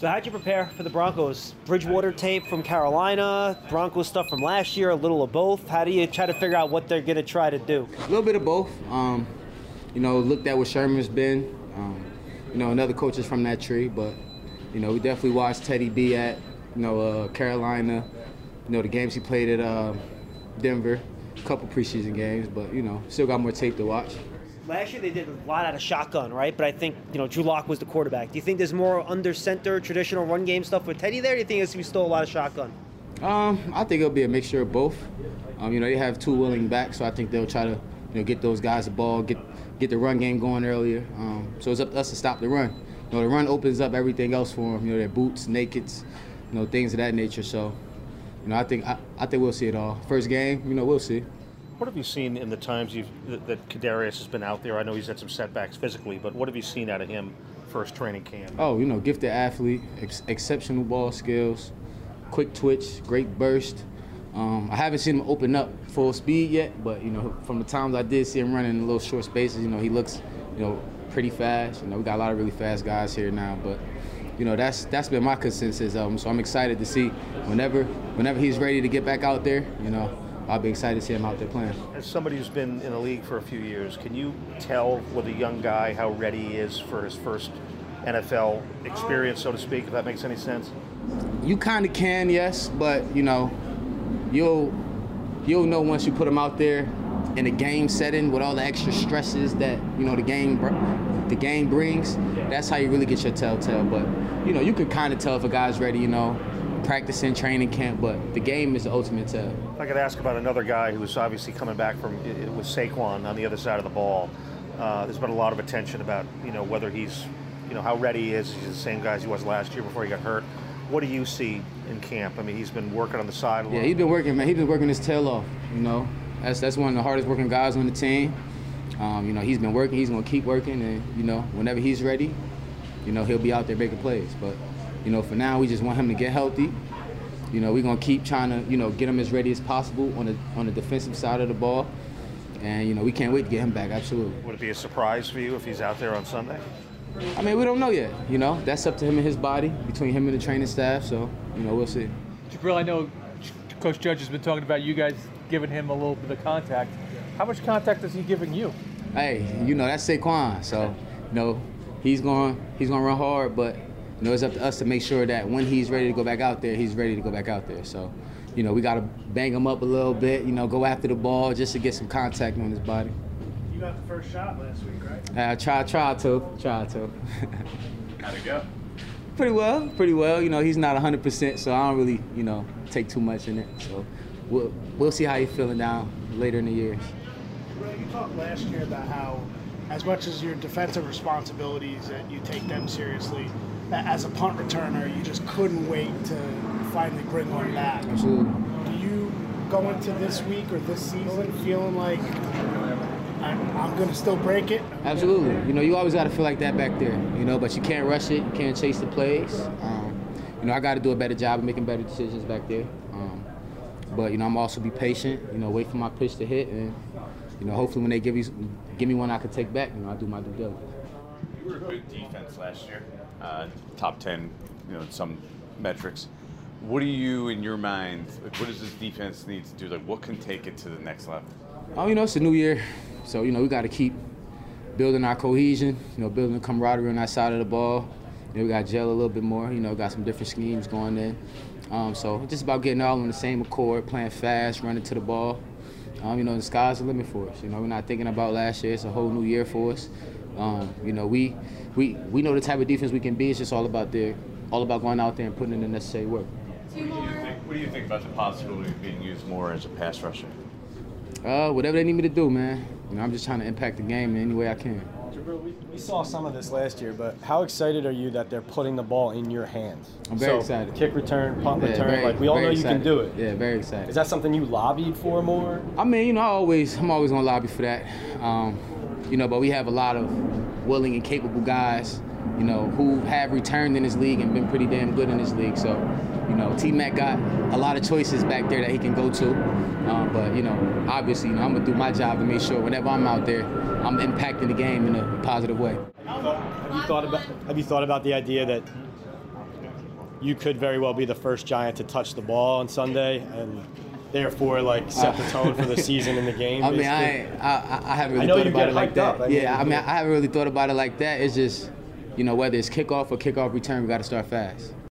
So how'd you prepare for the Broncos? Bridgewater tape from Carolina, Broncos stuff from last year, a little of both. How do you try to figure out what they're going to try to do? A little bit of both. Um, you know, looked at what Shurmur's been. Um, you know, another coach is from that tree, but you know, we definitely watched Teddy B at you know uh, Carolina. You know, the games he played at uh, Denver, a couple preseason games, but you know, still got more tape to watch. Last year they did a lot out of shotgun, right? But I think you know Drew Lock was the quarterback. Do you think there's more under center traditional run game stuff with Teddy there? Do you think it's still a lot of shotgun? Um, I think it'll be a mixture of both. Um, you know, they have two willing backs, so I think they'll try to you know get those guys the ball, get get the run game going earlier. Um, so it's up to us to stop the run. You know, the run opens up everything else for them. You know, their boots, nakeds, you know, things of that nature. So, you know, I think I, I think we'll see it all. First game, you know, we'll see. What have you seen in the times that, that Kadarius has been out there? I know he's had some setbacks physically, but what have you seen out of him first training camp? Oh, you know, gifted athlete, ex- exceptional ball skills, quick twitch, great burst. Um, I haven't seen him open up full speed yet, but you know, from the times I did see him running in little short spaces, you know, he looks, you know, pretty fast. You know, we got a lot of really fast guys here now, but you know, that's that's been my consensus. So I'm excited to see whenever whenever he's ready to get back out there, you know, I'll be excited to see him out there playing. As somebody who's been in the league for a few years, can you tell with a young guy how ready he is for his first NFL experience, so to speak, if that makes any sense? You kind of can, yes, but you know, you'll you'll know once you put him out there in a game setting with all the extra stresses that you know the game br- the game brings. That's how you really get your telltale. But you know, you can kind of tell if a guy's ready. You know, practicing training camp, but the game is the ultimate test. I could ask about another guy who's obviously coming back from with Saquon on the other side of the ball. Uh, there's been a lot of attention about you know whether he's you know how ready he is. He's the same guy as he was last year before he got hurt. What do you see in camp? I mean, he's been working on the side. Yeah, he's been working, man. He's been working his tail off. You know, that's that's one of the hardest working guys on the team. Um, you know, he's been working. He's gonna keep working, and you know, whenever he's ready, you know, he'll be out there making plays. But you know, for now, we just want him to get healthy. You know, we're gonna keep trying to, you know, get him as ready as possible on the on the defensive side of the ball. And you know, we can't wait to get him back. Absolutely. Would it be a surprise for you if he's out there on Sunday? I mean, we don't know yet. You know, that's up to him and his body, between him and the training staff. So, you know, we'll see. Jabrill, I know Coach Judge has been talking about you guys giving him a little bit of contact. How much contact is he giving you? Hey, you know that's Saquon. So, you know, he's going he's going to run hard, but you know it's up to us to make sure that when he's ready to go back out there, he's ready to go back out there. So, you know, we got to bang him up a little bit. You know, go after the ball just to get some contact on his body. You got the first shot last week, right? I try, try to, try to. How'd it go? pretty well, pretty well. You know, he's not 100%, so I don't really, you know, take too much in it. So we'll we'll see how he's feeling down later in the years. Well, you talked last year about how, as much as your defensive responsibilities, that you take them seriously. That As a punt returner, you just couldn't wait to finally bring one back. Absolutely. Do you go into this week or this season feeling like I'm, I'm going to still break it? Absolutely. You know, you always got to feel like that back there. You know, but you can't rush it. You can't chase the plays. Um, you know, I got to do a better job of making better decisions back there. Um, but you know, I'm also be patient. You know, wait for my pitch to hit, and you know, hopefully when they give you give me one I can take back, you know, I do my due diligence. You were a good defense last year, uh, top ten, you know, some metrics. What do you, in your mind, like, what does this defense need to do? Like, what can take it to the next level? Oh, you know, it's a new year, so you know we got to keep building our cohesion. You know, building the camaraderie on that side of the ball. You know, we got gel a little bit more. You know, got some different schemes going in. Um, so just about getting all on the same accord, playing fast, running to the ball. Um, you know, the sky's the limit for us. You know, we're not thinking about last year. It's a whole new year for us. Um, you know, we we we know the type of defense we can be. It's just all about the all about going out there and putting in the necessary work. What do you think, what do you think about the possibility of being used more as a pass rusher? Uh, whatever they need me to do, man. You know, I'm just trying to impact the game in any way I can. We, we saw some of this last year, but how excited are you that they're putting the ball in your hands? I'm very So, excited. Kick return, punt Yeah, return, very- like we all very know you can do it. Yeah, very excited. Is that something you lobbied for more? I mean, you know, I always, I'm always gonna lobby for that. Um, you know, but we have a lot of willing and capable guys, you know, who have returned in this league and been pretty damn good in this league. So, you know, T Mac got a lot of choices back there that he can go to. Um, but you know, obviously, you know, I'm gonna do my job to make sure whenever I'm out there, I'm impacting the game in a positive way. Have you thought about Have you thought about the idea that you could very well be the first Giant to touch the ball on Sunday, and therefore like set the uh, tone for the season in the game. I mean, I, I, I I haven't really I know thought you about get it like hyped that. up. I mean, yeah, I mean, do. I haven't really thought about it like that. It's just, you know, whether it's kickoff or kickoff return, we got to start fast.